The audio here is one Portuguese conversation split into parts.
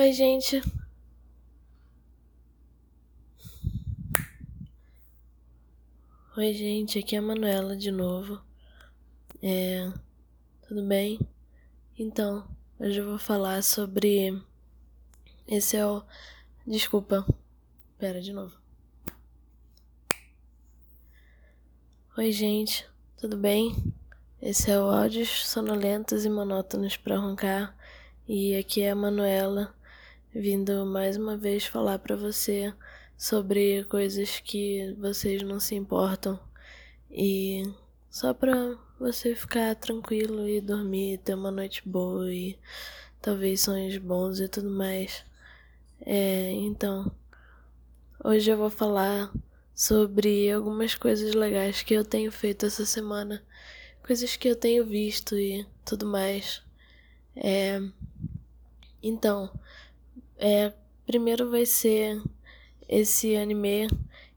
Oi, gente. Oi, gente, aqui é a Manuela de novo. É. Tudo bem? Então, hoje eu vou falar sobre. Esse é o. Desculpa. Pera, de novo. Oi, gente, tudo bem? Esse é o Áudios Sonolentos e Monótonos para Roncar. E aqui é a Manuela, vindo mais uma vez falar para você sobre coisas que vocês não se importam e só pra você ficar tranquilo e dormir, ter uma noite boa e talvez sonhos bons e tudo mais. É, então, hoje eu vou falar sobre algumas coisas legais que eu tenho feito essa semana, coisas que eu tenho visto e tudo mais. É, então, é, primeiro vai ser esse anime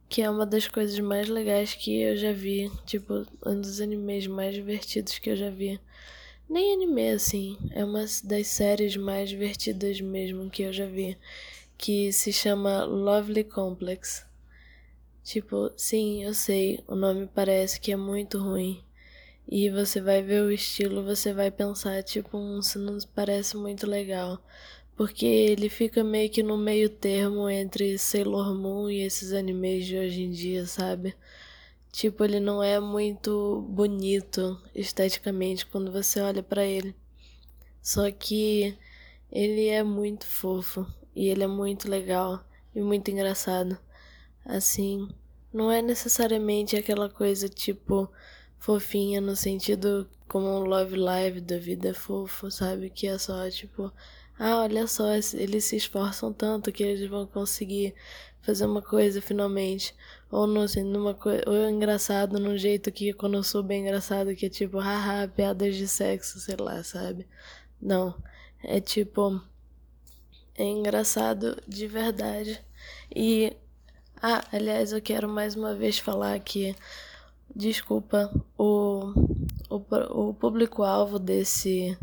que é uma das coisas mais legais que eu já vi, tipo, um dos animes mais divertidos que eu já vi. Nem anime assim, é uma das séries mais divertidas mesmo que eu já vi, que se chama Lovely Complex. Tipo, sim, eu sei, o nome parece que é muito ruim. E você vai ver o estilo, você vai pensar, tipo, um, isso não parece muito legal porque ele fica meio que no meio termo entre Sailor Moon e esses animes de hoje em dia, sabe? Tipo, ele não é muito bonito esteticamente quando você olha para ele. Só que ele é muito fofo e ele é muito legal e muito engraçado. Assim, não é necessariamente aquela coisa tipo fofinha no sentido como um Love Live da vida é fofo, sabe? Que é só tipo ah, olha só, eles se esforçam tanto que eles vão conseguir fazer uma coisa finalmente. Ou não assim, numa. Ou é engraçado num jeito que quando eu sou bem engraçado, que é tipo, haha, piadas de sexo, sei lá, sabe? Não. É tipo. É engraçado de verdade. E. Ah, aliás, eu quero mais uma vez falar que. Desculpa, o, o, o público-alvo desse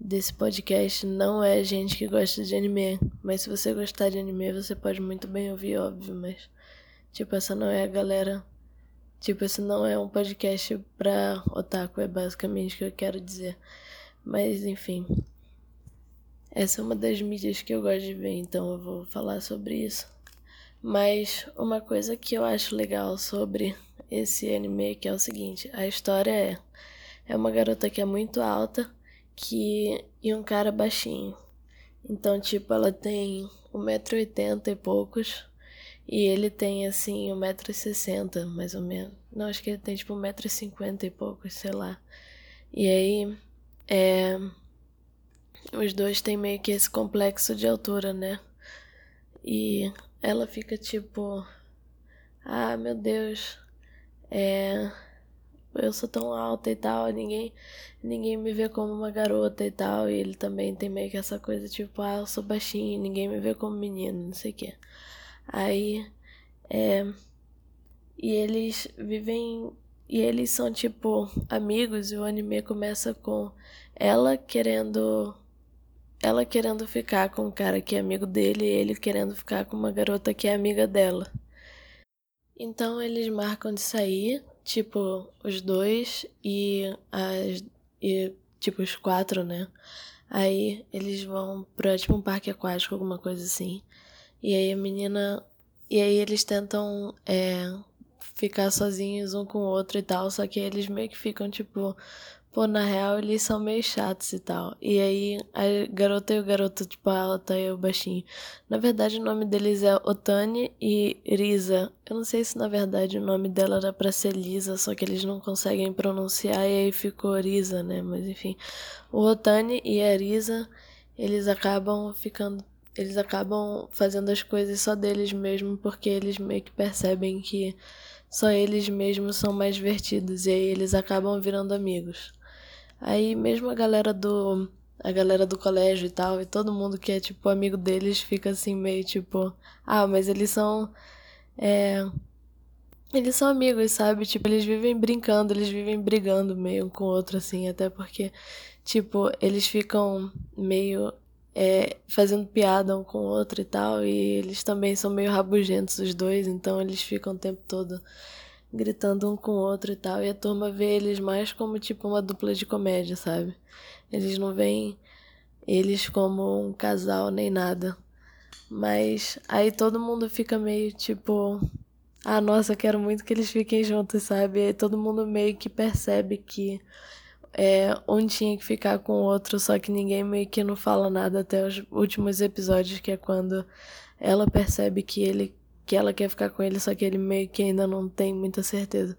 desse podcast não é gente que gosta de anime. Mas se você gostar de anime, você pode muito bem ouvir, óbvio. Mas, tipo, essa não é a galera. Tipo, esse não é um podcast pra otaku, é basicamente o que eu quero dizer. Mas, enfim. Essa é uma das mídias que eu gosto de ver, então eu vou falar sobre isso. Mas uma coisa que eu acho legal sobre esse anime que é o seguinte: a história é. É uma garota que é muito alta que e um cara baixinho. Então, tipo, ela tem 1,80m e poucos. E ele tem, assim, 1,60m, mais ou menos. Não, acho que ele tem, tipo, 1,50m e poucos, sei lá. E aí, é... Os dois têm meio que esse complexo de altura, né? E ela fica, tipo... Ah, meu Deus. É eu sou tão alta e tal, ninguém, ninguém me vê como uma garota e tal. E ele também tem meio que essa coisa tipo, ah, eu sou baixinho, ninguém me vê como menino, não sei o quê. Aí, é. E eles vivem. E eles são tipo amigos, e o anime começa com ela querendo. Ela querendo ficar com o cara que é amigo dele e ele querendo ficar com uma garota que é amiga dela. Então eles marcam de sair tipo, os dois e as. E, tipo, os quatro, né? Aí eles vão pra, tipo, um parque aquático, alguma coisa assim. E aí a menina. E aí eles tentam é, ficar sozinhos um com o outro e tal. Só que eles meio que ficam, tipo, Pô, na real, eles são meio chatos e tal. E aí, a garota e o garoto, tipo, a alta e o baixinho. Na verdade, o nome deles é Otani e Risa. Eu não sei se na verdade o nome dela era pra ser Lisa, só que eles não conseguem pronunciar e aí ficou Risa, né? Mas enfim. O Otani e a Risa, eles acabam ficando. Eles acabam fazendo as coisas só deles mesmo, porque eles meio que percebem que só eles mesmos são mais divertidos e aí eles acabam virando amigos. Aí mesmo a galera do a galera do colégio e tal, e todo mundo que é tipo amigo deles fica assim meio tipo, ah, mas eles são é eles são amigos, sabe? Tipo, eles vivem brincando, eles vivem brigando meio com o outro assim, até porque tipo, eles ficam meio é, fazendo piada um com o outro e tal, e eles também são meio rabugentos os dois, então eles ficam o tempo todo gritando um com o outro e tal, e a turma vê eles mais como tipo uma dupla de comédia, sabe? Eles não veem eles como um casal nem nada. Mas aí todo mundo fica meio tipo, ah, nossa, quero muito que eles fiquem juntos, sabe? Aí todo mundo meio que percebe que é, um tinha que ficar com o outro, só que ninguém meio que não fala nada até os últimos episódios, que é quando ela percebe que ele que ela quer ficar com ele, só que ele meio que ainda não tem muita certeza.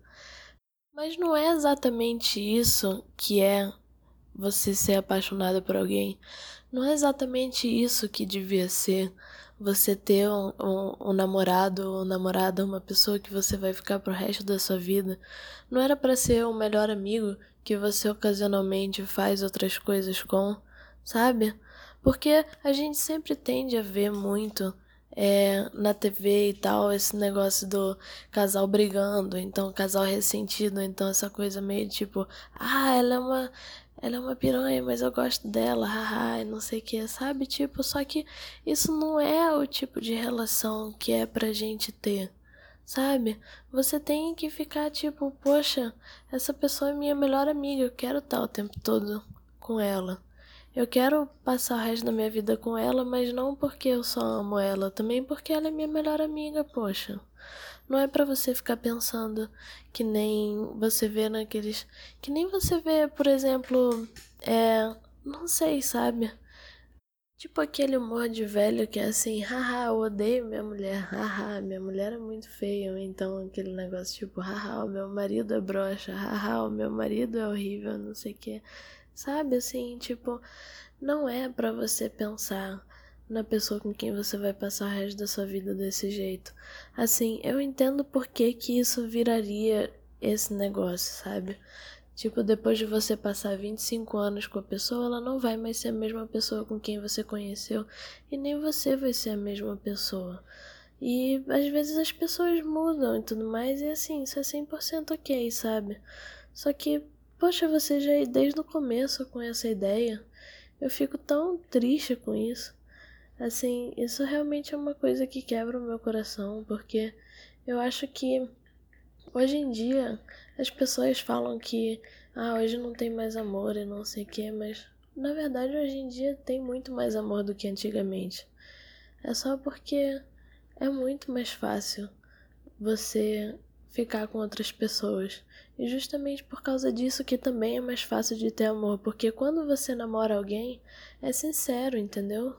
Mas não é exatamente isso que é você ser apaixonada por alguém. Não é exatamente isso que devia ser você ter um, um, um namorado ou namorada, uma pessoa que você vai ficar pro resto da sua vida. Não era para ser um melhor amigo que você ocasionalmente faz outras coisas com, sabe? Porque a gente sempre tende a ver muito é, na TV e tal, esse negócio do casal brigando, então casal ressentido, então essa coisa meio tipo, ah, ela é uma. Ela é uma piranha, mas eu gosto dela, haha, não sei o que, sabe? Tipo, só que isso não é o tipo de relação que é pra gente ter sabe? Você tem que ficar tipo, poxa, essa pessoa é minha melhor amiga, eu quero estar o tempo todo com ela. Eu quero passar o resto da minha vida com ela, mas não porque eu só amo ela, também porque ela é minha melhor amiga, poxa. Não é para você ficar pensando que nem você vê naqueles. Que nem você vê, por exemplo, é. Não sei, sabe? Tipo aquele humor de velho que é assim, haha, eu odeio minha mulher, haha, minha mulher é muito feia. Então aquele negócio tipo, haha, o meu marido é broxa, haha, o meu marido é horrível, não sei o que. Sabe assim, tipo, não é para você pensar na pessoa com quem você vai passar o resto da sua vida desse jeito. Assim, eu entendo por que que isso viraria esse negócio, sabe? Tipo, depois de você passar 25 anos com a pessoa, ela não vai mais ser a mesma pessoa com quem você conheceu e nem você vai ser a mesma pessoa. E às vezes as pessoas mudam e tudo mais, e assim, isso é 100% ok, sabe? Só que, poxa, você já desde o começo com essa ideia. Eu fico tão triste com isso. Assim, isso realmente é uma coisa que quebra o meu coração, porque eu acho que Hoje em dia, as pessoas falam que ah, hoje não tem mais amor e não sei o que, mas na verdade hoje em dia tem muito mais amor do que antigamente. É só porque é muito mais fácil você ficar com outras pessoas. E justamente por causa disso que também é mais fácil de ter amor, porque quando você namora alguém, é sincero, entendeu?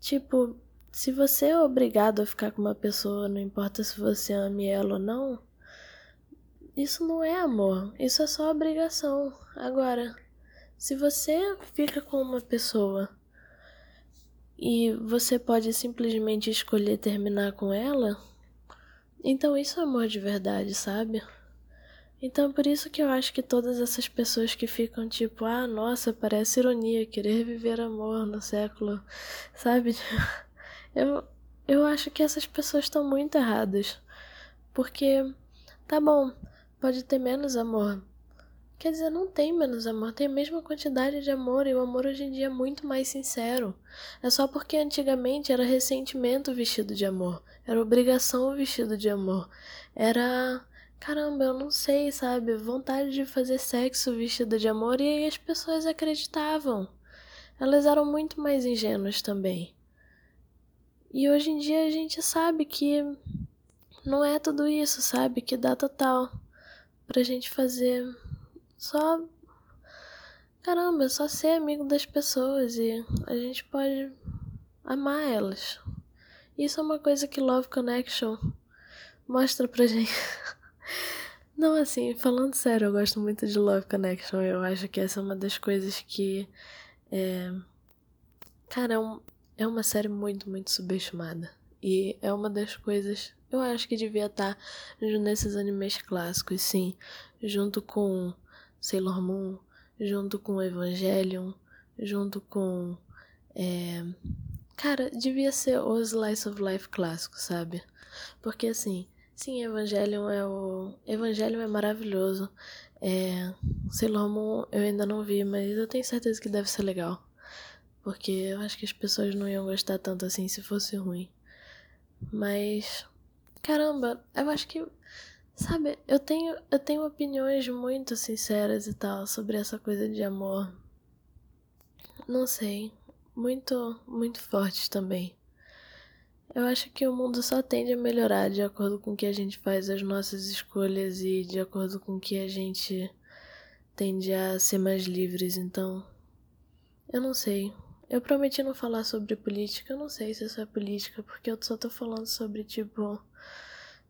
Tipo, se você é obrigado a ficar com uma pessoa, não importa se você ame ela ou não, isso não é amor, isso é só obrigação. Agora, se você fica com uma pessoa e você pode simplesmente escolher terminar com ela, então isso é amor de verdade, sabe? Então por isso que eu acho que todas essas pessoas que ficam tipo, ah, nossa, parece ironia querer viver amor no século, sabe? Eu, eu acho que essas pessoas estão muito erradas. Porque, tá bom, pode ter menos amor. Quer dizer, não tem menos amor, tem a mesma quantidade de amor e o amor hoje em dia é muito mais sincero. É só porque antigamente era ressentimento vestido de amor, era obrigação vestido de amor, era. Caramba, eu não sei, sabe? Vontade de fazer sexo vestido de amor e aí as pessoas acreditavam. Elas eram muito mais ingênuas também. E hoje em dia a gente sabe que não é tudo isso, sabe? Que dá total pra gente fazer só. Caramba, só ser amigo das pessoas e a gente pode amar elas. Isso é uma coisa que Love Connection mostra pra gente. Não, assim, falando sério, eu gosto muito de Love Connection. Eu acho que essa é uma das coisas que. É... Cara, é, um... é uma série muito, muito subestimada. E é uma das coisas eu acho que devia estar nesses animes clássicos, sim. Junto com Sailor Moon, junto com Evangelion, junto com. É... Cara, devia ser o Slice of Life clássico, sabe? Porque assim, sim, Evangelion é o. Evangelion é maravilhoso. É... Sailor eu ainda não vi, mas eu tenho certeza que deve ser legal. Porque eu acho que as pessoas não iam gostar tanto assim se fosse ruim. Mas. Caramba, eu acho que. Sabe, eu tenho, eu tenho opiniões muito sinceras e tal sobre essa coisa de amor. Não sei. Muito, muito fortes também. Eu acho que o mundo só tende a melhorar de acordo com que a gente faz as nossas escolhas e de acordo com que a gente tende a ser mais livres. Então, eu não sei. Eu prometi não falar sobre política. Eu não sei se isso é política, porque eu só tô falando sobre, tipo,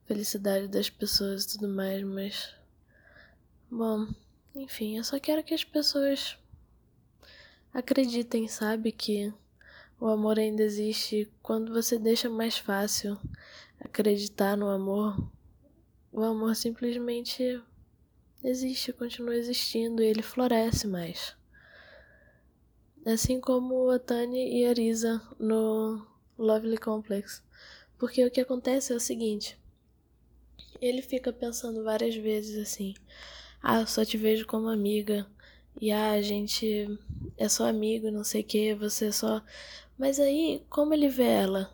felicidade das pessoas e tudo mais, mas. Bom, enfim, eu só quero que as pessoas acreditem, sabe? Que o amor ainda existe quando você deixa mais fácil acreditar no amor. O amor simplesmente existe, continua existindo e ele floresce mais. Assim como a Tani e a Risa no Lovely Complex. Porque o que acontece é o seguinte: ele fica pensando várias vezes assim: ah, eu só te vejo como amiga, e ah, a gente é só amigo, não sei o que, você é só. Mas aí, como ele vê ela?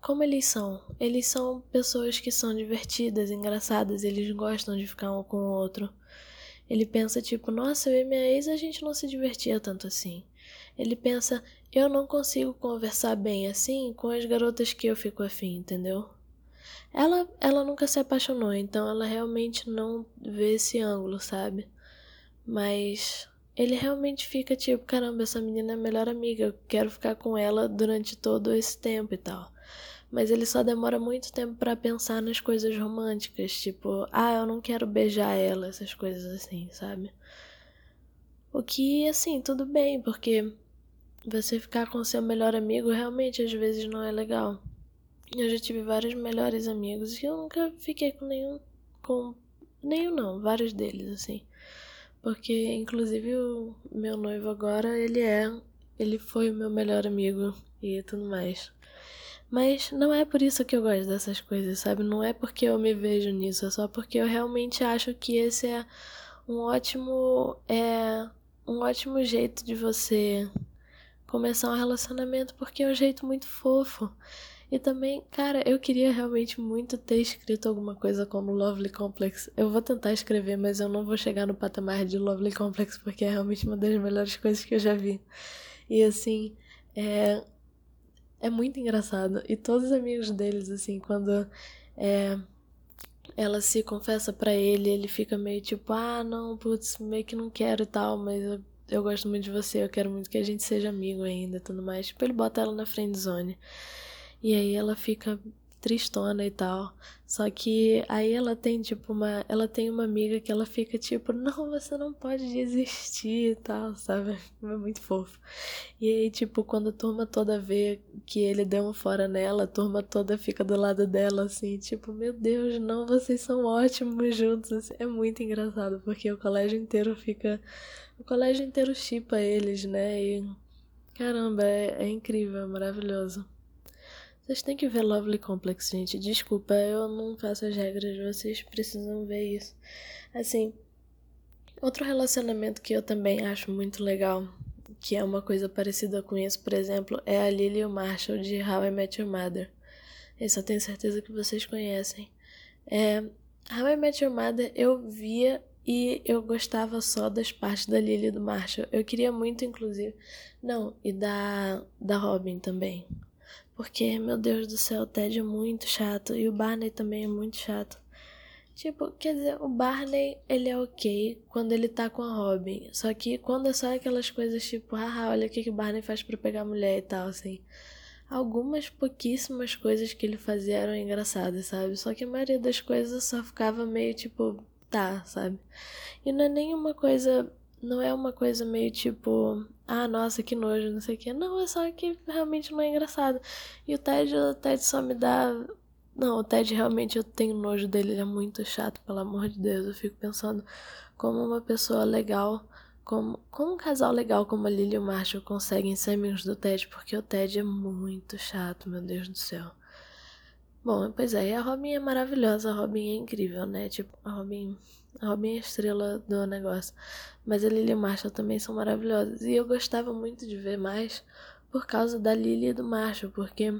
Como eles são? Eles são pessoas que são divertidas, engraçadas, eles gostam de ficar um com o outro. Ele pensa tipo, nossa, eu e minha ex a gente não se divertia tanto assim. Ele pensa, eu não consigo conversar bem assim com as garotas que eu fico afim, entendeu? Ela, ela nunca se apaixonou, então ela realmente não vê esse ângulo, sabe? Mas ele realmente fica tipo, caramba, essa menina é a melhor amiga, eu quero ficar com ela durante todo esse tempo e tal. Mas ele só demora muito tempo para pensar nas coisas românticas, tipo, ah, eu não quero beijar ela, essas coisas assim, sabe? O que, assim, tudo bem, porque você ficar com seu melhor amigo realmente às vezes não é legal. Eu já tive vários melhores amigos e eu nunca fiquei com nenhum. com. nenhum não, vários deles, assim. Porque, inclusive, o meu noivo agora, ele é. Ele foi o meu melhor amigo e tudo mais. Mas não é por isso que eu gosto dessas coisas, sabe? Não é porque eu me vejo nisso, é só porque eu realmente acho que esse é um ótimo. É um ótimo jeito de você começar um relacionamento, porque é um jeito muito fofo. E também, cara, eu queria realmente muito ter escrito alguma coisa como Lovely Complex. Eu vou tentar escrever, mas eu não vou chegar no patamar de Lovely Complex porque é realmente uma das melhores coisas que eu já vi. E assim, é, é muito engraçado. E todos os amigos deles, assim, quando é, ela se confessa para ele, ele fica meio tipo, ah, não, putz, meio que não quero e tal, mas eu, eu gosto muito de você, eu quero muito que a gente seja amigo ainda tudo mais. Tipo, ele bota ela na friend zone. E aí ela fica tristona e tal. Só que aí ela tem, tipo, uma. Ela tem uma amiga que ela fica, tipo, não, você não pode desistir e tal, sabe? É muito fofo. E aí, tipo, quando a turma toda vê que ele deu um fora nela, a turma toda fica do lado dela, assim, tipo, meu Deus, não, vocês são ótimos juntos. Assim, é muito engraçado, porque o colégio inteiro fica. O colégio inteiro chipa eles, né? E. Caramba, é, é incrível, é maravilhoso. Vocês têm que ver Lovely Complex, gente. Desculpa, eu não faço as regras, vocês precisam ver isso. Assim, outro relacionamento que eu também acho muito legal, que é uma coisa parecida com isso, por exemplo, é a Lily e o Marshall de How I Met Your Mother. Eu tenho certeza que vocês conhecem. É, How I Met Your Mother eu via e eu gostava só das partes da Lily e do Marshall. Eu queria muito, inclusive. Não, e da, da Robin também. Porque, meu Deus do céu, o Ted é muito chato. E o Barney também é muito chato. Tipo, quer dizer, o Barney, ele é ok quando ele tá com a Robin. Só que quando é só aquelas coisas tipo, ah, olha o que, que o Barney faz para pegar mulher e tal, assim. Algumas pouquíssimas coisas que ele fazia eram engraçadas, sabe? Só que a maioria das coisas só ficava meio tipo, tá, sabe? E não é nenhuma coisa não é uma coisa meio tipo, ah, nossa, que nojo, não sei o que. Não, é só que realmente não é engraçado. E o Ted, o Ted só me dá. Não, o Ted realmente eu tenho nojo dele, ele é muito chato, pelo amor de Deus. Eu fico pensando como uma pessoa legal, como, como um casal legal como a Lily e o Marshall conseguem ser amigos do Ted, porque o Ted é muito chato, meu Deus do céu. Bom, pois é, e a Robin é maravilhosa, a Robin é incrível, né? Tipo, a Robin Robin é a estrela do negócio. Mas a Lily e o Marshall também são maravilhosos. E eu gostava muito de ver mais por causa da Lily e do Marshall, porque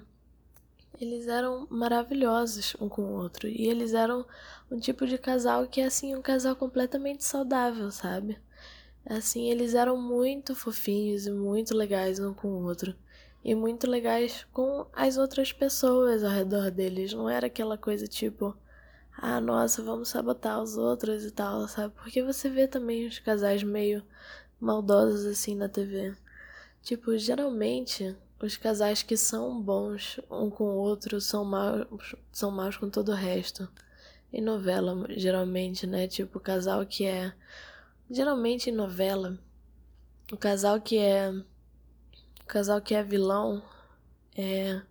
eles eram maravilhosos um com o outro. E eles eram um tipo de casal que é assim, um casal completamente saudável, sabe? Assim, eles eram muito fofinhos e muito legais um com o outro. E muito legais com as outras pessoas ao redor deles. Não era aquela coisa tipo, ah, nossa, vamos sabotar os outros e tal, sabe? Porque você vê também os casais meio maldosos assim na TV. Tipo, geralmente os casais que são bons um com o outro são maus, são maus com todo o resto. Em novela, geralmente, né? Tipo, o casal que é. Geralmente em novela, o casal que é. O casal que é vilão é.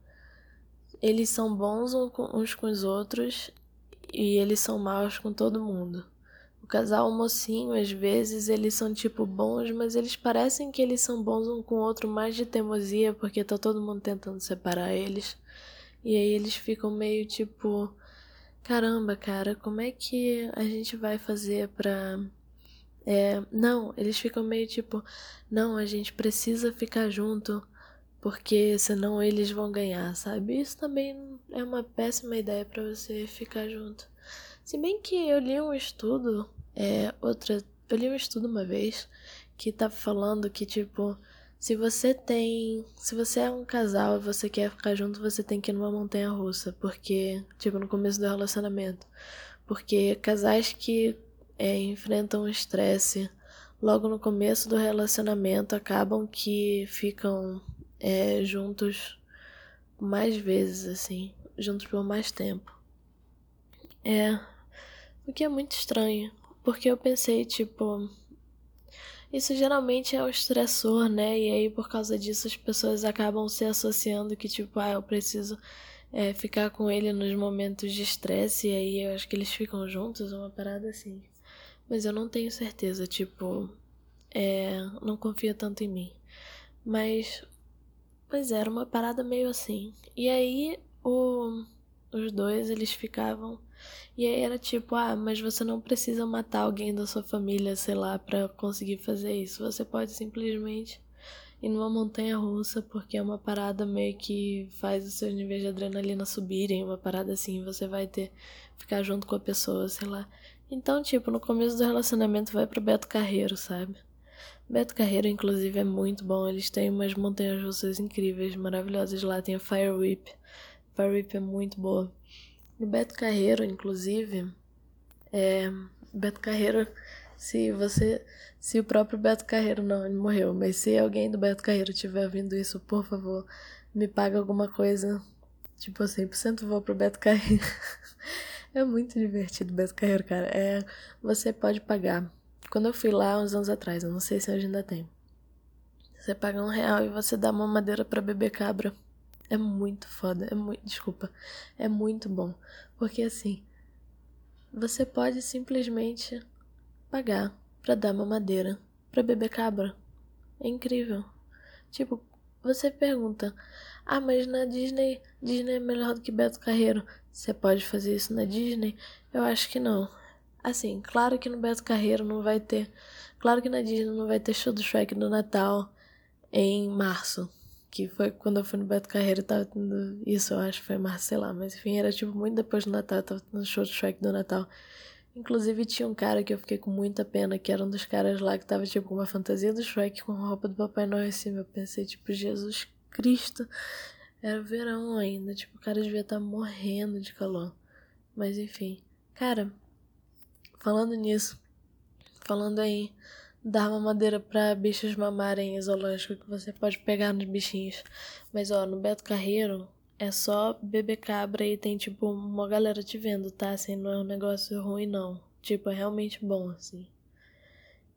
Eles são bons uns com os outros e eles são maus com todo mundo. O casal mocinho, às vezes, eles são tipo bons, mas eles parecem que eles são bons um com o outro mais de teimosia, porque tá todo mundo tentando separar eles. E aí eles ficam meio tipo, caramba, cara, como é que a gente vai fazer pra. É, não, eles ficam meio tipo, não, a gente precisa ficar junto, porque senão eles vão ganhar, sabe? Isso também é uma péssima ideia para você ficar junto. Se bem que eu li um estudo, é, outra, eu li um estudo uma vez que tava falando que tipo, se você tem, se você é um casal e você quer ficar junto, você tem que ir numa montanha russa, porque tipo no começo do relacionamento, porque casais que é, enfrentam estresse logo no começo do relacionamento acabam que ficam é, juntos mais vezes assim, juntos por mais tempo. É, o que é muito estranho, porque eu pensei, tipo. Isso geralmente é o estressor, né? E aí, por causa disso, as pessoas acabam se associando que, tipo, ah, eu preciso é, ficar com ele nos momentos de estresse, e aí eu acho que eles ficam juntos, uma parada assim. Mas eu não tenho certeza, tipo, é, não confia tanto em mim. Mas, pois é, era uma parada meio assim. E aí, o, os dois, eles ficavam e aí era tipo, ah, mas você não precisa matar alguém da sua família, sei lá, para conseguir fazer isso. Você pode simplesmente ir numa montanha russa, porque é uma parada meio que faz os seus níveis de adrenalina subirem, uma parada assim, você vai ter ficar junto com a pessoa, sei lá. Então, tipo, no começo do relacionamento vai pro Beto Carreiro, sabe? Beto Carreiro, inclusive, é muito bom. Eles têm umas montanhas russas incríveis, maravilhosas lá. Tem a Fire Whip. Fire Whip é muito boa. Beto Carreiro, inclusive, é, Beto Carreiro, se você, se o próprio Beto Carreiro não, ele morreu, mas se alguém do Beto Carreiro estiver ouvindo isso, por favor, me paga alguma coisa, tipo 100% vou pro Beto Carreiro. é muito divertido o Beto Carreiro, cara. É, você pode pagar. Quando eu fui lá uns anos atrás, eu não sei se hoje ainda tem. Você paga um real e você dá uma madeira para beber cabra. É muito foda, é muito, desculpa, é muito bom, porque assim, você pode simplesmente pagar para dar uma madeira para beber cabra. É incrível. Tipo, você pergunta: "Ah, mas na Disney, Disney é melhor do que Beto Carreiro. Você pode fazer isso na Disney?" Eu acho que não. Assim, claro que no Beto Carreiro não vai ter, claro que na Disney não vai ter show do Shrek no Natal em março que foi quando eu fui no Beto Carreiro, tava tendo isso, eu acho foi março, sei lá, mas enfim, era tipo muito depois do Natal, tava no show de Shrek do Natal. Inclusive tinha um cara que eu fiquei com muita pena, que era um dos caras lá que tava tipo com uma fantasia do Shrek com roupa do Papai Noel em cima. Eu pensei, tipo, Jesus Cristo. Era verão ainda, tipo, o cara devia estar tá morrendo de calor. Mas enfim. Cara, falando nisso, falando aí dar uma madeira para bichos mamarem em zoológico que você pode pegar nos bichinhos. Mas ó, no Beto Carreiro é só beber cabra e tem tipo uma galera te vendo, tá? Assim, não é um negócio ruim não. Tipo, é realmente bom, assim.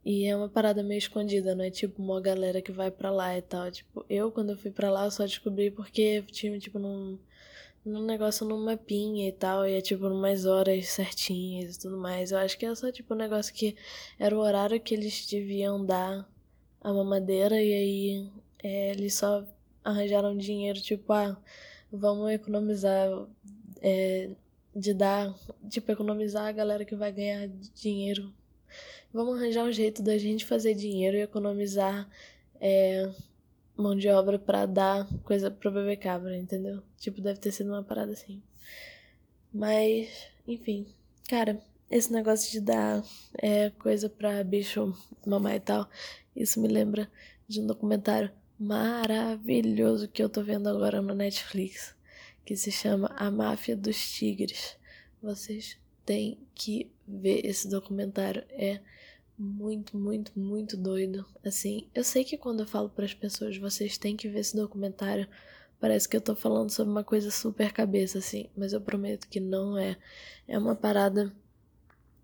E é uma parada meio escondida, não é tipo uma galera que vai para lá e tal. Tipo, eu quando eu fui para lá eu só descobri porque tinha tipo num num negócio num mapinha e tal, e é tipo umas horas certinhas e tudo mais. Eu acho que é só tipo um negócio que era o horário que eles deviam dar a mamadeira e aí é, eles só arranjaram dinheiro, tipo, ah, vamos economizar é, de dar, tipo, economizar a galera que vai ganhar dinheiro. Vamos arranjar um jeito da gente fazer dinheiro e economizar é, mão de obra para dar coisa pro bebê cabra, entendeu? Tipo, deve ter sido uma parada assim. Mas, enfim, cara, esse negócio de dar é, coisa pra bicho mamar e tal, isso me lembra de um documentário maravilhoso que eu tô vendo agora no Netflix, que se chama A Máfia dos Tigres. Vocês têm que ver esse documentário, é muito, muito, muito doido. Assim, eu sei que quando eu falo para as pessoas, vocês têm que ver esse documentário, parece que eu tô falando sobre uma coisa super cabeça assim, mas eu prometo que não é. É uma parada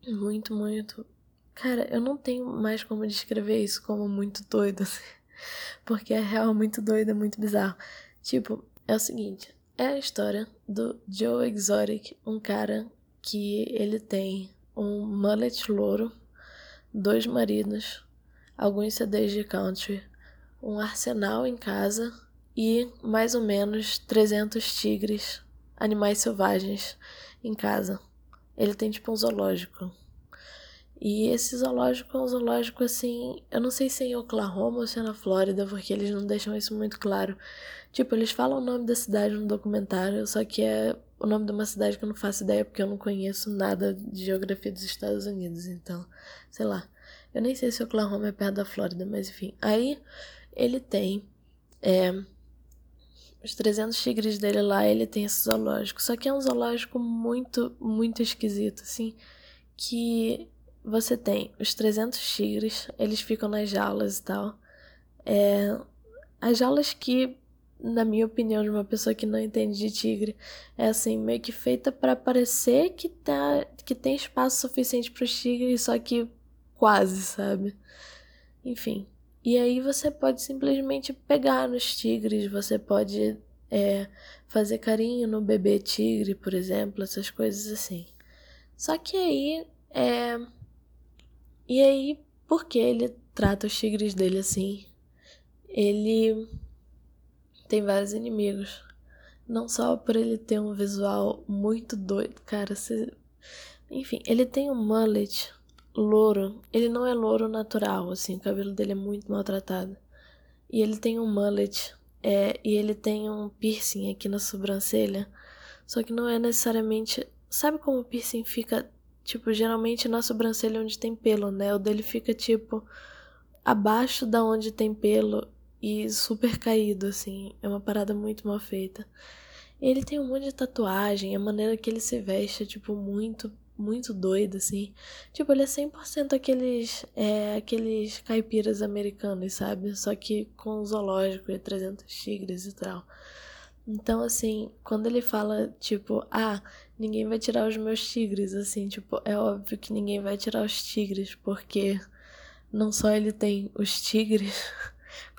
muito, muito. Cara, eu não tenho mais como descrever isso como muito doido, assim. Porque é real muito doido, é muito bizarro. Tipo, é o seguinte: é a história do Joe Exotic, um cara que ele tem um mullet louro, dois maridos, alguns CDs de country, um arsenal em casa e mais ou menos 300 tigres, animais selvagens, em casa. Ele tem tipo um zoológico. E esse zoológico é um zoológico assim. Eu não sei se é em Oklahoma ou se é na Flórida, porque eles não deixam isso muito claro. Tipo, eles falam o nome da cidade no documentário, só que é o nome de uma cidade que eu não faço ideia porque eu não conheço nada de geografia dos Estados Unidos. Então, sei lá. Eu nem sei se Oklahoma é perto da Flórida, mas enfim. Aí ele tem. É, os 300 tigres dele lá, ele tem esse zoológico. Só que é um zoológico muito, muito esquisito, assim. Que você tem os 300 tigres, eles ficam nas jaulas e tal. É, as jaulas que, na minha opinião, de uma pessoa que não entende de tigre, é assim, meio que feita para parecer que, tá, que tem espaço suficiente para os tigres, só que quase, sabe? Enfim. E aí você pode simplesmente pegar nos tigres, você pode é, fazer carinho no bebê tigre, por exemplo, essas coisas assim. Só que aí, é... e aí, por que ele trata os tigres dele assim? Ele tem vários inimigos. Não só por ele ter um visual muito doido, cara. Você... Enfim, ele tem um mullet louro. Ele não é louro natural, assim, o cabelo dele é muito maltratado. E ele tem um mullet, é, e ele tem um piercing aqui na sobrancelha. Só que não é necessariamente. Sabe como o piercing fica, tipo, geralmente na sobrancelha onde tem pelo, né? O dele fica, tipo, abaixo da onde tem pelo e super caído, assim. É uma parada muito mal feita. Ele tem um monte de tatuagem, a maneira que ele se veste é, tipo, muito muito doido, assim. Tipo, ele é 100% aqueles, é, aqueles caipiras americanos, sabe? Só que com zoológico e 300 tigres e tal. Então, assim, quando ele fala, tipo, ah, ninguém vai tirar os meus tigres, assim, tipo, é óbvio que ninguém vai tirar os tigres, porque não só ele tem os tigres,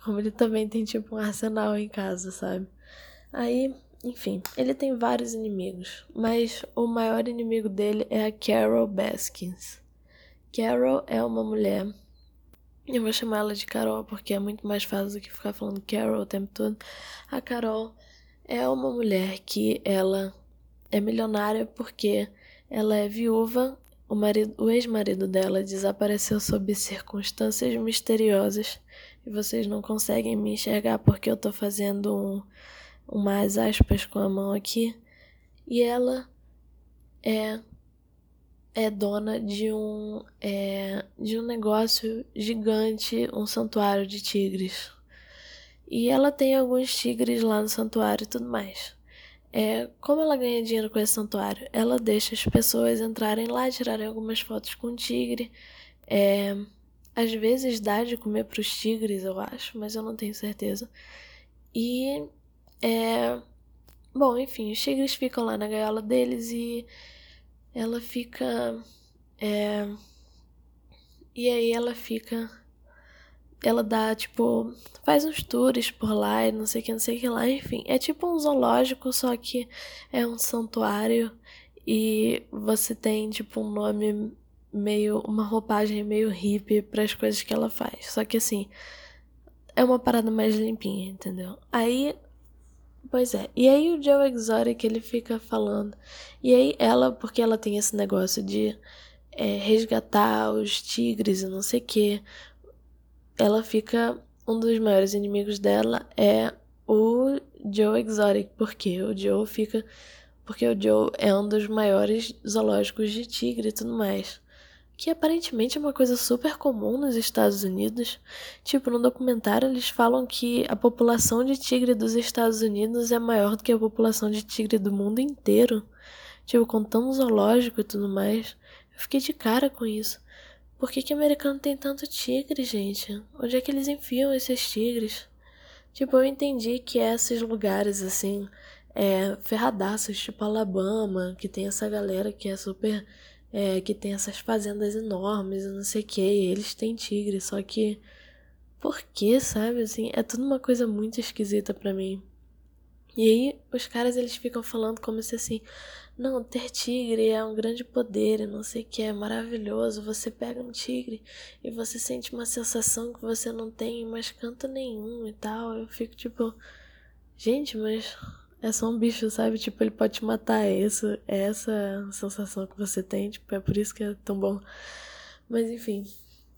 como ele também tem, tipo, um arsenal em casa, sabe? Aí enfim, ele tem vários inimigos, mas o maior inimigo dele é a Carol Baskins. Carol é uma mulher. Eu vou chamar ela de Carol porque é muito mais fácil do que ficar falando Carol o tempo todo. A Carol é uma mulher que ela é milionária porque ela é viúva. O, marido, o ex-marido dela desapareceu sob circunstâncias misteriosas e vocês não conseguem me enxergar porque eu tô fazendo um umas aspas com a mão aqui, e ela é é dona de um é, de um negócio gigante, um santuário de tigres. E ela tem alguns tigres lá no santuário e tudo mais. É, como ela ganha dinheiro com esse santuário? Ela deixa as pessoas entrarem lá, tirarem algumas fotos com o tigre. É, às vezes dá de comer para os tigres, eu acho, mas eu não tenho certeza. E é... Bom, enfim, os tigres ficam lá na gaiola deles e ela fica. É... E aí ela fica. Ela dá, tipo, faz uns tours por lá e não sei o que, não sei o que lá, enfim. É tipo um zoológico, só que é um santuário e você tem, tipo, um nome meio. uma roupagem meio hippie para as coisas que ela faz. Só que assim, é uma parada mais limpinha, entendeu? Aí Pois é. E aí o Joe Exotic ele fica falando. E aí ela, porque ela tem esse negócio de é, resgatar os tigres e não sei o que, ela fica. Um dos maiores inimigos dela é o Joe Exotic, porque o Joe fica. Porque o Joe é um dos maiores zoológicos de tigre e tudo mais que aparentemente é uma coisa super comum nos Estados Unidos. Tipo, no documentário eles falam que a população de tigre dos Estados Unidos é maior do que a população de tigre do mundo inteiro. Tipo, contando zoológico e tudo mais. Eu fiquei de cara com isso. Por que que americano tem tanto tigre, gente? Onde é que eles enfiam esses tigres? Tipo, eu entendi que esses lugares, assim, é, ferradaços, tipo Alabama, que tem essa galera que é super é, que tem essas fazendas enormes e não sei o que, eles têm tigre, só que. Por que, sabe? Assim, é tudo uma coisa muito esquisita para mim. E aí, os caras eles ficam falando como se assim, não, ter tigre é um grande poder e não sei o que, é maravilhoso. Você pega um tigre e você sente uma sensação que você não tem mais canto nenhum e tal. Eu fico tipo, gente, mas é só um bicho, sabe? Tipo, ele pode te matar. É isso, é essa sensação que você tem, tipo, é por isso que é tão bom. Mas enfim.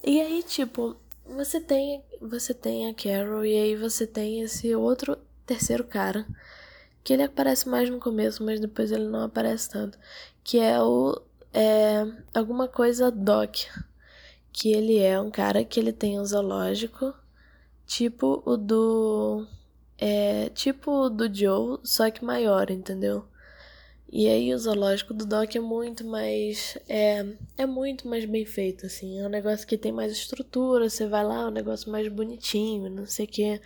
E aí, tipo, você tem, você tem a Carol e aí você tem esse outro terceiro cara, que ele aparece mais no começo, mas depois ele não aparece tanto, que é o é alguma coisa Doc, que ele é um cara que ele tem um zoológico, tipo o do é tipo do Joe, só que maior, entendeu? E aí o zoológico do Doc é muito mais. É, é muito mais bem feito, assim. É um negócio que tem mais estrutura, você vai lá, é um negócio mais bonitinho, não sei o quê.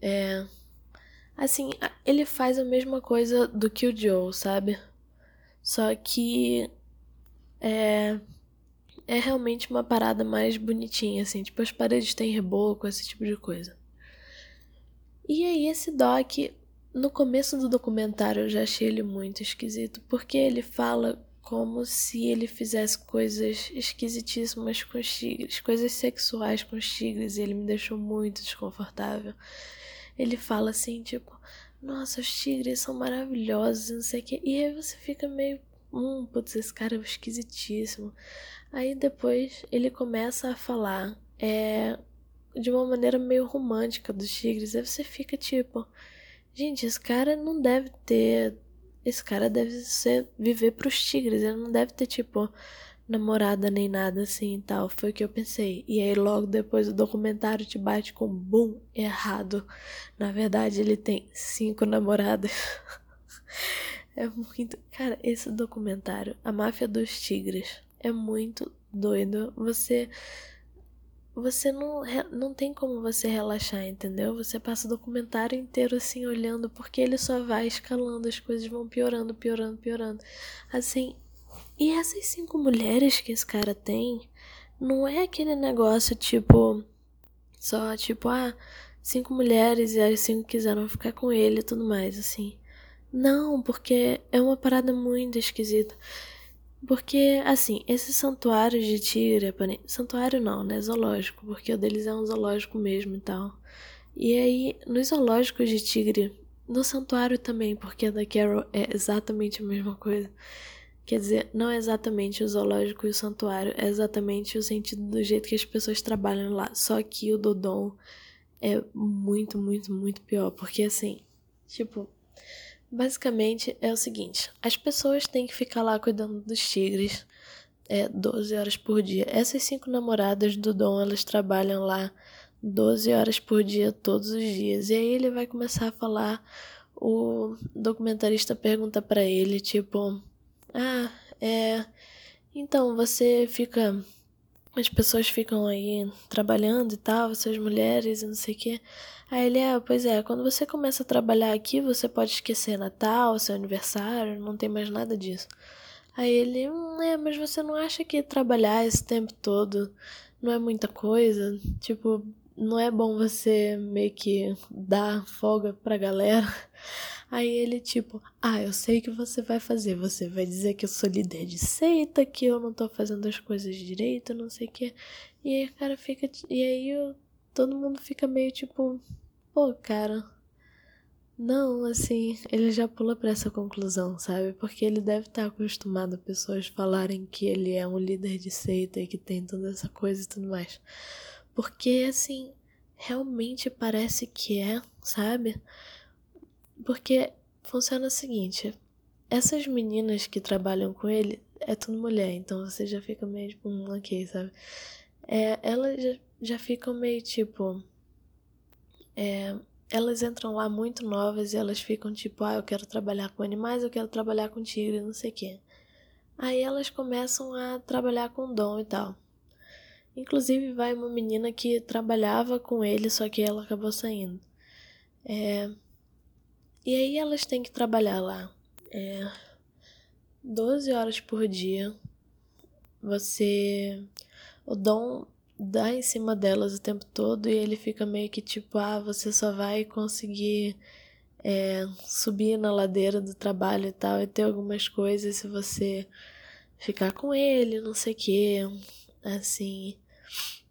É. Assim, ele faz a mesma coisa do que o Joe, sabe? Só que. É. É realmente uma parada mais bonitinha, assim. Tipo, as paredes têm reboco, esse tipo de coisa. E aí, esse Doc, no começo do documentário, eu já achei ele muito esquisito, porque ele fala como se ele fizesse coisas esquisitíssimas com os tigres, coisas sexuais com os tigres, e ele me deixou muito desconfortável. Ele fala assim, tipo, nossa, os tigres são maravilhosos, não sei o que. E aí você fica meio, hum, putz, esse cara é esquisitíssimo. Aí depois ele começa a falar, é, de uma maneira meio romântica dos tigres. Aí você fica tipo, gente, esse cara não deve ter. Esse cara deve ser viver pros tigres. Ele não deve ter, tipo, namorada nem nada assim e tal. Foi o que eu pensei. E aí logo depois o documentário te bate com boom errado. Na verdade, ele tem cinco namoradas. é muito. Cara, esse documentário, A Máfia dos Tigres, é muito doido. Você você não, não tem como você relaxar, entendeu? Você passa o documentário inteiro assim olhando, porque ele só vai escalando, as coisas vão piorando, piorando, piorando. Assim, e essas cinco mulheres que esse cara tem, não é aquele negócio tipo, só tipo, ah, cinco mulheres e as cinco quiseram ficar com ele e tudo mais, assim. Não, porque é uma parada muito esquisita. Porque, assim, esses santuários de tigre, santuário não, né? Zoológico, porque o deles é um zoológico mesmo e tal. E aí, nos zoológicos de tigre, no santuário também, porque a da Carol é exatamente a mesma coisa. Quer dizer, não é exatamente o zoológico e o santuário, é exatamente o sentido do jeito que as pessoas trabalham lá. Só que o Dodon é muito, muito, muito pior. Porque assim, tipo, Basicamente é o seguinte: as pessoas têm que ficar lá cuidando dos tigres é, 12 horas por dia. Essas cinco namoradas do Dom, elas trabalham lá 12 horas por dia, todos os dias. E aí ele vai começar a falar. O documentarista pergunta para ele, tipo: Ah, é. Então você fica as pessoas ficam aí trabalhando e tal, suas mulheres e não sei o quê. Aí ele, é, pois é, quando você começa a trabalhar aqui, você pode esquecer Natal, seu aniversário, não tem mais nada disso. Aí ele, hum, é, mas você não acha que trabalhar esse tempo todo não é muita coisa? Tipo, não é bom você meio que dar folga pra galera? Aí ele, tipo, ah, eu sei o que você vai fazer. Você vai dizer que eu sou líder de seita, que eu não tô fazendo as coisas direito, não sei o que. E aí o cara fica. E aí eu, todo mundo fica meio tipo, pô, cara, Não, assim, ele já pula para essa conclusão, sabe? Porque ele deve estar acostumado a pessoas falarem que ele é um líder de seita e que tem toda essa coisa e tudo mais. Porque, assim, realmente parece que é, sabe? Porque funciona o seguinte: essas meninas que trabalham com ele é tudo mulher, então você já fica meio tipo, um ok, sabe? É, elas já, já ficam meio tipo. É, elas entram lá muito novas e elas ficam tipo, ah, eu quero trabalhar com animais, eu quero trabalhar com tigre, não sei o quê. Aí elas começam a trabalhar com dom e tal. Inclusive vai uma menina que trabalhava com ele, só que ela acabou saindo. É... E aí elas têm que trabalhar lá. É... 12 horas por dia. Você. O dom dá em cima delas o tempo todo e ele fica meio que tipo, ah, você só vai conseguir é, subir na ladeira do trabalho e tal, e ter algumas coisas se você ficar com ele, não sei o que. Assim,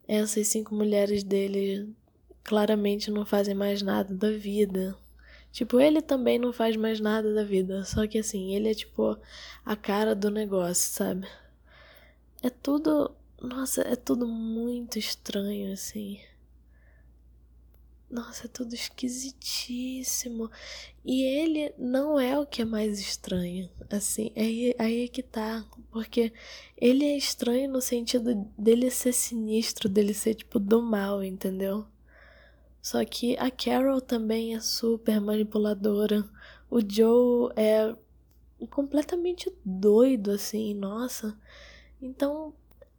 essas cinco mulheres dele claramente não fazem mais nada da vida. Tipo, ele também não faz mais nada da vida, só que assim, ele é tipo a cara do negócio, sabe? É tudo nossa, é tudo muito estranho, assim. Nossa, é tudo esquisitíssimo. E ele não é o que é mais estranho. Assim, aí, aí é que tá. Porque ele é estranho no sentido dele ser sinistro, dele ser tipo do mal, entendeu? Só que a Carol também é super manipuladora. O Joe é completamente doido, assim, nossa. Então,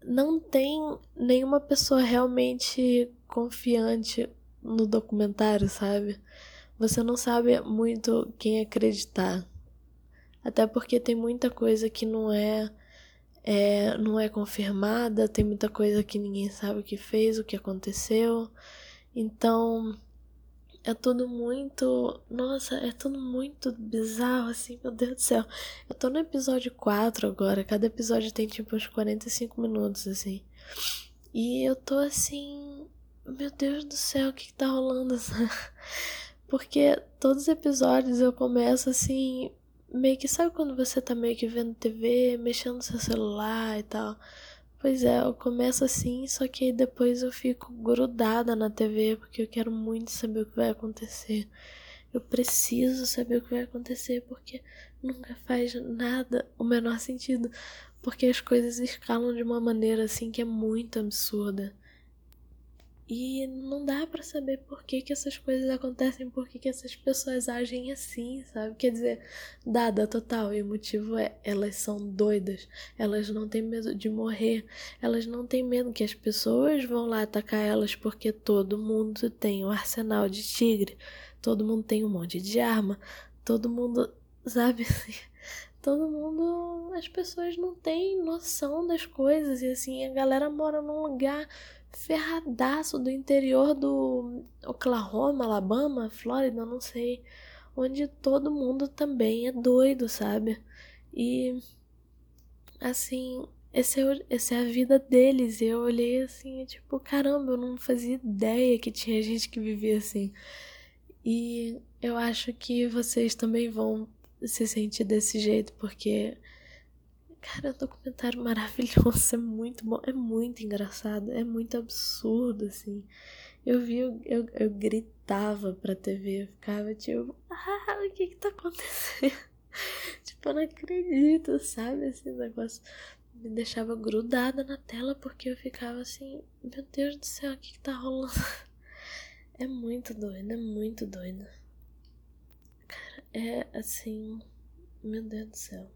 não tem nenhuma pessoa realmente confiante no documentário, sabe? Você não sabe muito quem acreditar. Até porque tem muita coisa que não é, é não é confirmada, tem muita coisa que ninguém sabe o que fez, o que aconteceu. Então, é tudo muito. Nossa, é tudo muito bizarro, assim, meu Deus do céu. Eu tô no episódio 4 agora, cada episódio tem tipo uns 45 minutos, assim. E eu tô assim. Meu Deus do céu, o que, que tá rolando? Porque todos os episódios eu começo assim. Meio que sabe quando você tá meio que vendo TV, mexendo no seu celular e tal. Pois é, eu começo assim, só que depois eu fico grudada na TV porque eu quero muito saber o que vai acontecer. Eu preciso saber o que vai acontecer porque nunca faz nada o menor sentido. Porque as coisas escalam de uma maneira assim que é muito absurda. E não dá para saber por que, que essas coisas acontecem, por que, que essas pessoas agem assim, sabe? Quer dizer, dada total. E o motivo é: elas são doidas, elas não têm medo de morrer, elas não têm medo que as pessoas vão lá atacar elas, porque todo mundo tem um arsenal de tigre, todo mundo tem um monte de arma, todo mundo, sabe? todo mundo. As pessoas não têm noção das coisas, e assim, a galera mora num lugar ferradaço do interior do Oklahoma, Alabama, Flórida, não sei, onde todo mundo também é doido, sabe? E assim, esse é, essa é a vida deles. E eu olhei assim, tipo, caramba, eu não fazia ideia que tinha gente que vivia assim. E eu acho que vocês também vão se sentir desse jeito, porque Cara, é um documentário maravilhoso, é muito bom, é muito engraçado, é muito absurdo, assim. Eu vi, eu, eu, eu gritava pra TV, eu ficava tipo, ah, o que que tá acontecendo? tipo, eu não acredito, sabe? Esse negócio me deixava grudada na tela porque eu ficava assim, meu Deus do céu, o que que tá rolando? É muito doido, é muito doido. Cara, é assim, meu Deus do céu.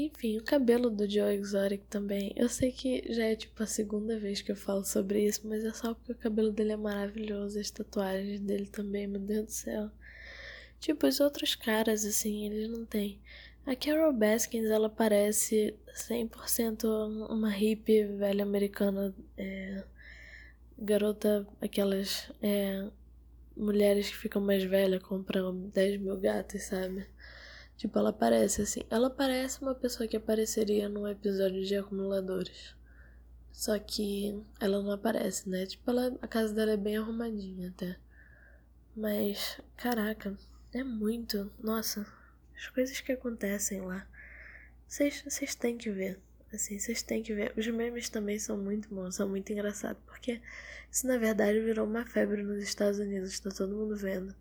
Enfim, o cabelo do Joe Exotic também. Eu sei que já é tipo a segunda vez que eu falo sobre isso, mas é só porque o cabelo dele é maravilhoso, as tatuagens dele também, meu Deus do céu. Tipo, os outros caras, assim, eles não têm. A Carol Baskins, ela parece 100% uma hippie velha americana, é, garota, aquelas é, mulheres que ficam mais velhas, compram 10 mil gatos, sabe? Tipo, ela parece assim. Ela parece uma pessoa que apareceria num episódio de acumuladores. Só que ela não aparece, né? Tipo, ela, a casa dela é bem arrumadinha até. Mas, caraca, é muito. Nossa, as coisas que acontecem lá. Vocês têm que ver. Assim, vocês têm que ver. Os memes também são muito bons, são muito engraçados. Porque isso na verdade virou uma febre nos Estados Unidos, tá todo mundo vendo.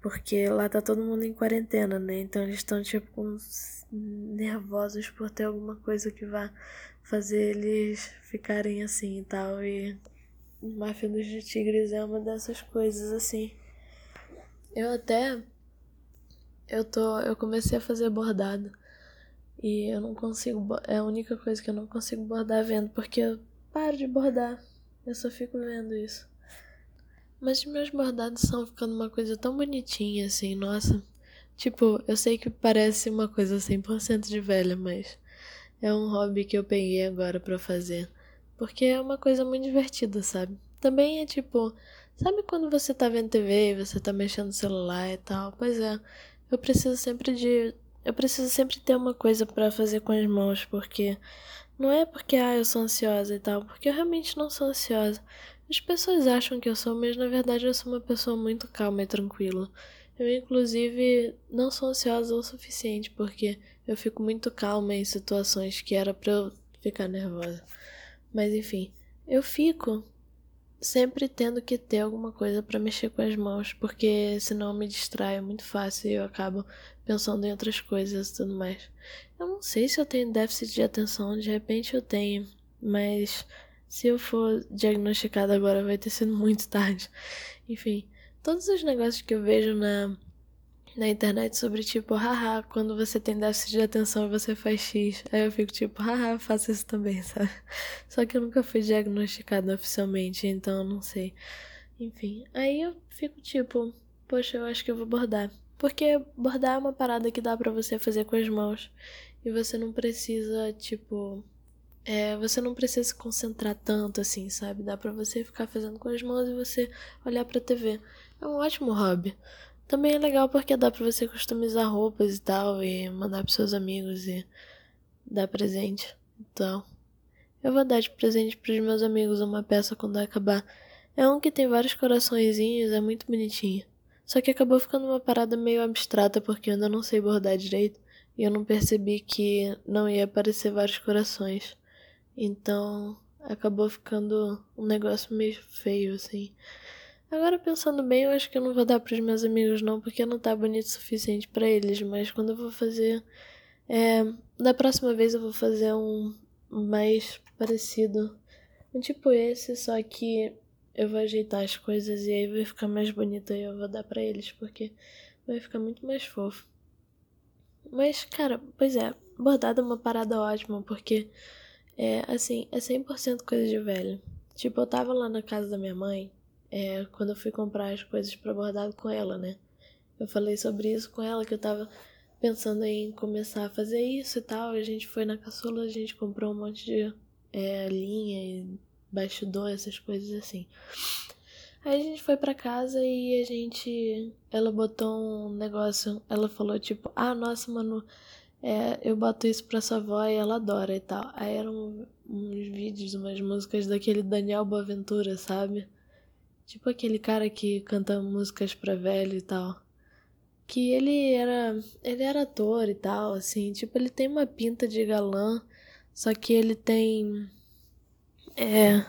Porque lá tá todo mundo em quarentena, né? Então eles estão, tipo, nervosos por ter alguma coisa que vá fazer eles ficarem assim e tal. E Máfia dos Tigres é uma dessas coisas, assim. Eu até. Eu tô. Eu comecei a fazer bordado. E eu não consigo. É a única coisa que eu não consigo bordar vendo. Porque eu paro de bordar. Eu só fico vendo isso. Mas meus bordados estão ficando uma coisa tão bonitinha assim, nossa. Tipo, eu sei que parece uma coisa 100% de velha, mas é um hobby que eu peguei agora para fazer. Porque é uma coisa muito divertida, sabe? Também é tipo, sabe quando você tá vendo TV e você tá mexendo no celular e tal? Pois é, eu preciso sempre de. Eu preciso sempre ter uma coisa para fazer com as mãos, porque não é porque ah, eu sou ansiosa e tal, porque eu realmente não sou ansiosa. As pessoas acham que eu sou, mas na verdade eu sou uma pessoa muito calma e tranquila. Eu, inclusive, não sou ansiosa o suficiente porque eu fico muito calma em situações que era pra eu ficar nervosa. Mas enfim, eu fico sempre tendo que ter alguma coisa para mexer com as mãos, porque senão eu me distraio muito fácil e eu acabo pensando em outras coisas e tudo mais. Eu não sei se eu tenho déficit de atenção, de repente eu tenho, mas se eu for diagnosticada agora, vai ter sido muito tarde. Enfim, todos os negócios que eu vejo na, na internet sobre tipo, haha, quando você tem déficit de atenção você faz X. Aí eu fico tipo, haha, faço isso também, sabe? Só que eu nunca fui diagnosticada oficialmente, então eu não sei. Enfim, aí eu fico tipo, poxa, eu acho que eu vou bordar. Porque bordar é uma parada que dá para você fazer com as mãos. E você não precisa, tipo, é, você não precisa se concentrar tanto assim, sabe? Dá pra você ficar fazendo com as mãos e você olhar pra TV. É um ótimo hobby. Também é legal porque dá pra você customizar roupas e tal, e mandar pros seus amigos e dar presente. Então, eu vou dar de presente pros meus amigos uma peça quando acabar. É um que tem vários coraçõezinhos, é muito bonitinho. Só que acabou ficando uma parada meio abstrata porque eu ainda não sei bordar direito e eu não percebi que não ia aparecer vários corações. Então acabou ficando um negócio meio feio, assim. Agora pensando bem, eu acho que eu não vou dar pros meus amigos não, porque não tá bonito o suficiente para eles, mas quando eu vou fazer. É, da próxima vez eu vou fazer um mais parecido. Um tipo esse, só que eu vou ajeitar as coisas e aí vai ficar mais bonito e eu vou dar para eles, porque vai ficar muito mais fofo. Mas, cara, pois é, bordado é uma parada ótima, porque é, assim, é 100% coisa de velho. Tipo, eu tava lá na casa da minha mãe, é, quando eu fui comprar as coisas para bordado com ela, né? Eu falei sobre isso com ela, que eu tava pensando em começar a fazer isso e tal. A gente foi na caçula, a gente comprou um monte de é, linha e bastidor, essas coisas assim. Aí a gente foi para casa e a gente. Ela botou um negócio. Ela falou tipo: Ah, nossa, mano, é, eu boto isso pra sua avó e ela adora e tal. Aí eram uns vídeos, umas músicas daquele Daniel Boaventura, sabe? Tipo aquele cara que canta músicas pra velho e tal. Que ele era. Ele era ator e tal, assim. Tipo, ele tem uma pinta de galã, só que ele tem. É.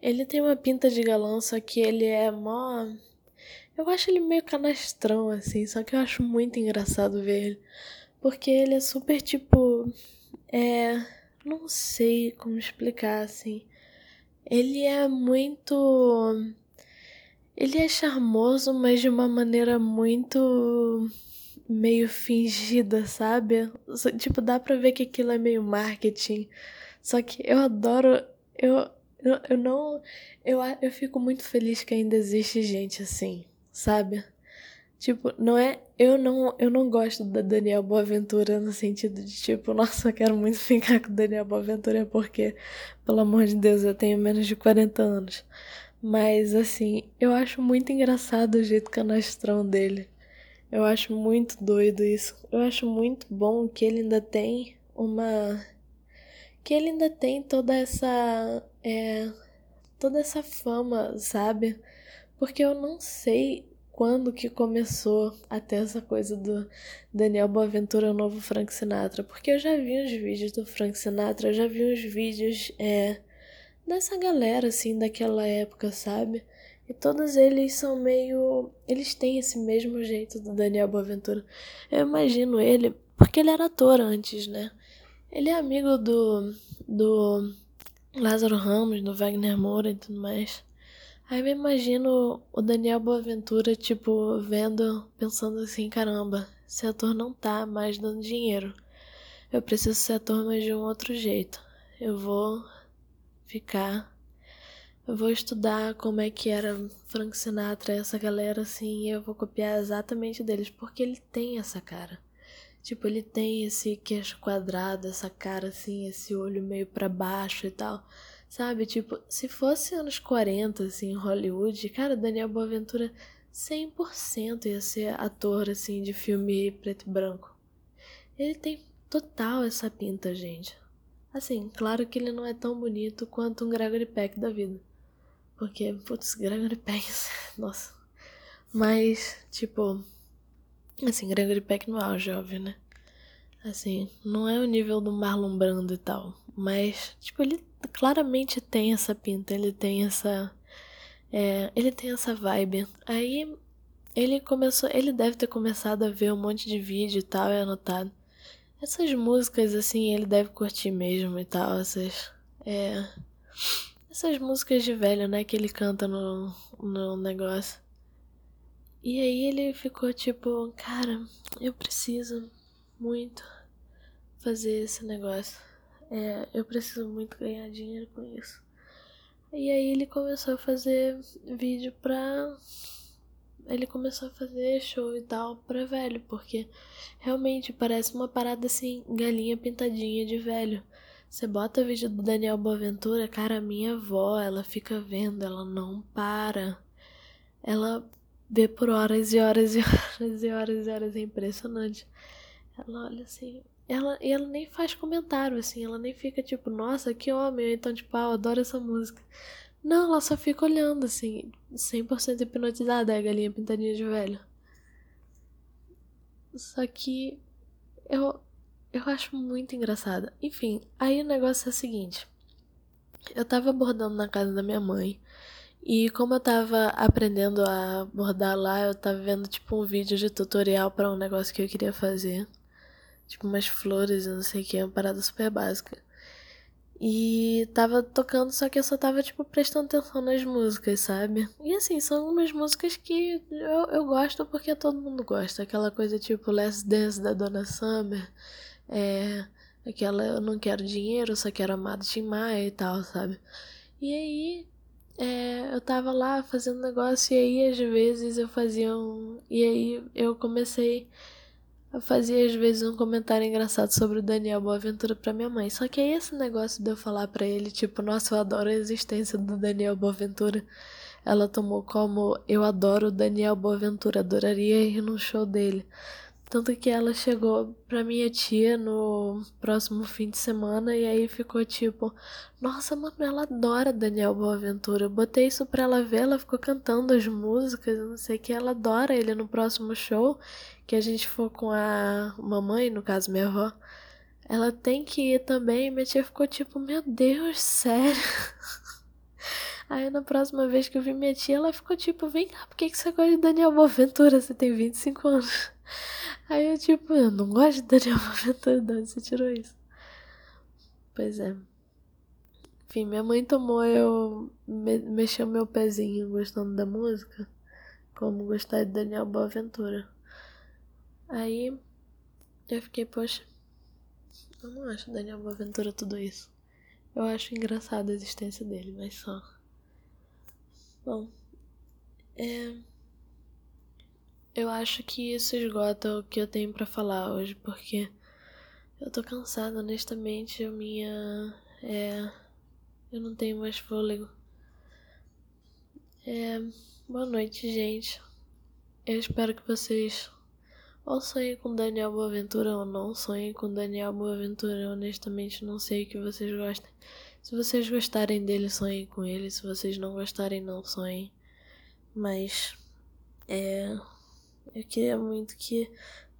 Ele tem uma pinta de galã, só que ele é mó. Eu acho ele meio canastrão, assim, só que eu acho muito engraçado ver ele. Porque ele é super tipo. É. Não sei como explicar assim. Ele é muito. Ele é charmoso, mas de uma maneira muito. meio fingida, sabe? Tipo, dá pra ver que aquilo é meio marketing. Só que eu adoro. Eu, eu, eu não. Eu, eu fico muito feliz que ainda existe gente assim, sabe? Tipo, não é. Eu não, eu não gosto da Daniel Boaventura no sentido de, tipo, nossa, eu quero muito ficar com Daniel Boaventura porque, pelo amor de Deus, eu tenho menos de 40 anos. Mas, assim, eu acho muito engraçado o jeito canastrão dele. Eu acho muito doido isso. Eu acho muito bom que ele ainda tem uma. Que ele ainda tem toda essa. É, toda essa fama, sabe? Porque eu não sei quando que começou a ter essa coisa do Daniel Boaventura, o novo Frank Sinatra. Porque eu já vi uns vídeos do Frank Sinatra, eu já vi uns vídeos é, dessa galera, assim, daquela época, sabe? E todos eles são meio. Eles têm esse mesmo jeito do Daniel Boaventura. Eu imagino ele, porque ele era ator antes, né? Ele é amigo do. do Lázaro Ramos, do Wagner Moura e tudo mais. Aí eu imagino o Daniel Boaventura, tipo, vendo, pensando assim, caramba, esse ator não tá mais dando dinheiro. Eu preciso ser ator, mas de um outro jeito. Eu vou ficar. Eu vou estudar como é que era Frank Sinatra, essa galera assim, e eu vou copiar exatamente deles, porque ele tem essa cara. Tipo, ele tem esse queixo quadrado, essa cara assim, esse olho meio para baixo e tal. Sabe, tipo, se fosse anos 40, assim, em Hollywood, cara, Daniel Boaventura 100% ia ser ator, assim, de filme preto e branco. Ele tem total essa pinta, gente. Assim, claro que ele não é tão bonito quanto um Gregory Peck da vida. Porque, putz, Gregory Peck, nossa. Mas, tipo, assim, Gregory Peck no auge, óbvio, né? Assim, não é o nível do Marlon Brando e tal. Mas, tipo, ele claramente tem essa pinta, ele tem essa. É, ele tem essa vibe. Aí ele começou. Ele deve ter começado a ver um monte de vídeo e tal, e anotado. Essas músicas, assim, ele deve curtir mesmo e tal, essas. É. Essas músicas de velho, né, que ele canta no, no negócio. E aí ele ficou tipo, cara, eu preciso muito fazer esse negócio. É, eu preciso muito ganhar dinheiro com isso. E aí ele começou a fazer vídeo pra. Ele começou a fazer show e tal pra velho, porque realmente parece uma parada assim, galinha pintadinha de velho. Você bota vídeo do Daniel Boaventura, cara, minha avó, ela fica vendo, ela não para. Ela vê por horas e horas e horas e horas e horas, é impressionante. Ela olha assim, ela, e ela nem faz comentário, assim, ela nem fica tipo, nossa, que homem, então, tipo, ah, eu adoro essa música. Não, ela só fica olhando, assim, 100% hipnotizada, a galinha pintadinha de velho. Só que eu, eu acho muito engraçada. Enfim, aí o negócio é o seguinte. Eu tava bordando na casa da minha mãe. E como eu tava aprendendo a bordar lá, eu tava vendo tipo um vídeo de tutorial para um negócio que eu queria fazer tipo umas flores e não sei o que, uma parada super básica. E tava tocando, só que eu só tava, tipo, prestando atenção nas músicas, sabe? E assim, são umas músicas que eu, eu gosto porque todo mundo gosta. Aquela coisa tipo Last Dance da Donna Summer. É. Aquela Eu Não Quero Dinheiro, Só Quero Amado Tim Maia e tal, sabe? E aí. É, eu tava lá fazendo negócio e aí às vezes eu fazia um. E aí eu comecei eu fazia às vezes um comentário engraçado sobre o Daniel Boaventura pra minha mãe. Só que aí esse negócio de eu falar pra ele, tipo, nossa, eu adoro a existência do Daniel Boaventura. Ela tomou como eu adoro o Daniel Boaventura, adoraria ir no show dele. Tanto que ela chegou pra minha tia no próximo fim de semana e aí ficou tipo: Nossa, mano, ela adora Daniel Boaventura. Eu botei isso pra ela ver, ela ficou cantando as músicas, não sei o que. Ela adora ele no próximo show que a gente for com a mamãe, no caso minha avó. Ela tem que ir também. Minha tia ficou tipo: Meu Deus, sério? Aí na próxima vez que eu vi minha tia, ela ficou tipo: Vem cá, por que, você gosta de Daniel Boaventura? Você tem 25 anos. Aí eu, tipo, eu não gosto de Daniel Boaventura, de onde você tirou isso? Pois é. Enfim, minha mãe tomou eu. Me, mexeu meu pezinho gostando da música, como gostar de Daniel Boaventura. Aí eu fiquei, poxa, eu não acho Daniel Boaventura tudo isso. Eu acho engraçada a existência dele, mas só. Bom, é. Eu acho que isso esgota o que eu tenho para falar hoje, porque eu tô cansada, honestamente, a minha. É. Eu não tenho mais fôlego. É. Boa noite, gente. Eu espero que vocês ou sonhem com Daniel Boaventura ou não sonhem com Daniel Boaventura. Eu honestamente não sei o que vocês gostem. Se vocês gostarem dele, sonhem com ele. Se vocês não gostarem, não sonhem. Mas É. Eu queria muito que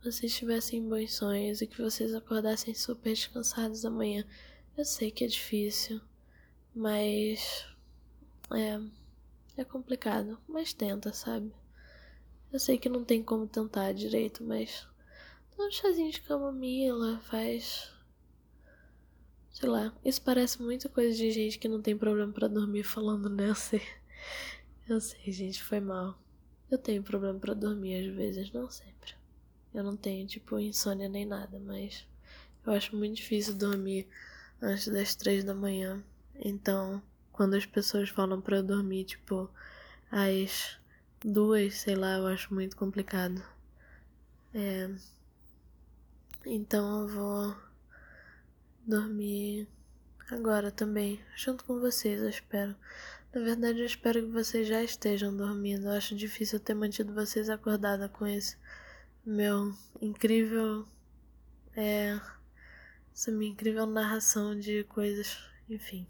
vocês tivessem bons sonhos e que vocês acordassem super descansados amanhã. Eu sei que é difícil, mas. É. É complicado, mas tenta, sabe? Eu sei que não tem como tentar direito, mas. Dá um chazinho de camomila, faz. Sei lá, isso parece muita coisa de gente que não tem problema para dormir falando, sei. Eu sei, gente, foi mal. Eu tenho problema para dormir às vezes, não sempre. Eu não tenho, tipo, insônia nem nada, mas eu acho muito difícil dormir antes das três da manhã. Então, quando as pessoas falam para eu dormir, tipo, às duas, sei lá, eu acho muito complicado. É. Então eu vou dormir agora também, junto com vocês, eu espero. Na verdade, eu espero que vocês já estejam dormindo. Eu acho difícil ter mantido vocês acordada com esse meu incrível. É. Essa minha incrível narração de coisas. Enfim.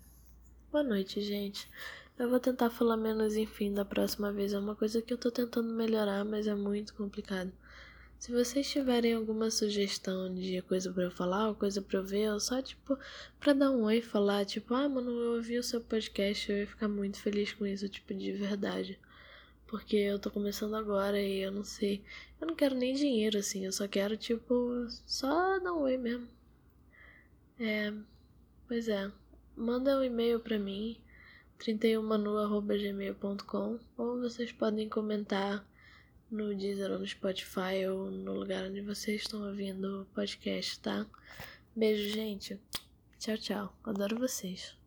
Boa noite, gente. Eu vou tentar falar menos, enfim, da próxima vez. É uma coisa que eu tô tentando melhorar, mas é muito complicado. Se vocês tiverem alguma sugestão de coisa para eu falar, ou coisa para eu ver, ou só tipo para dar um oi e falar, tipo, ah, mano, eu ouvi o seu podcast, eu ia ficar muito feliz com isso, tipo, de verdade. Porque eu tô começando agora e eu não sei. Eu não quero nem dinheiro, assim, eu só quero, tipo, só dar um oi mesmo. É. Pois é. Manda um e-mail pra mim, 31manu.gmail.com, ou vocês podem comentar no Deezer ou no Spotify ou no lugar onde vocês estão ouvindo o podcast, tá? Beijo, gente. Tchau, tchau. Adoro vocês.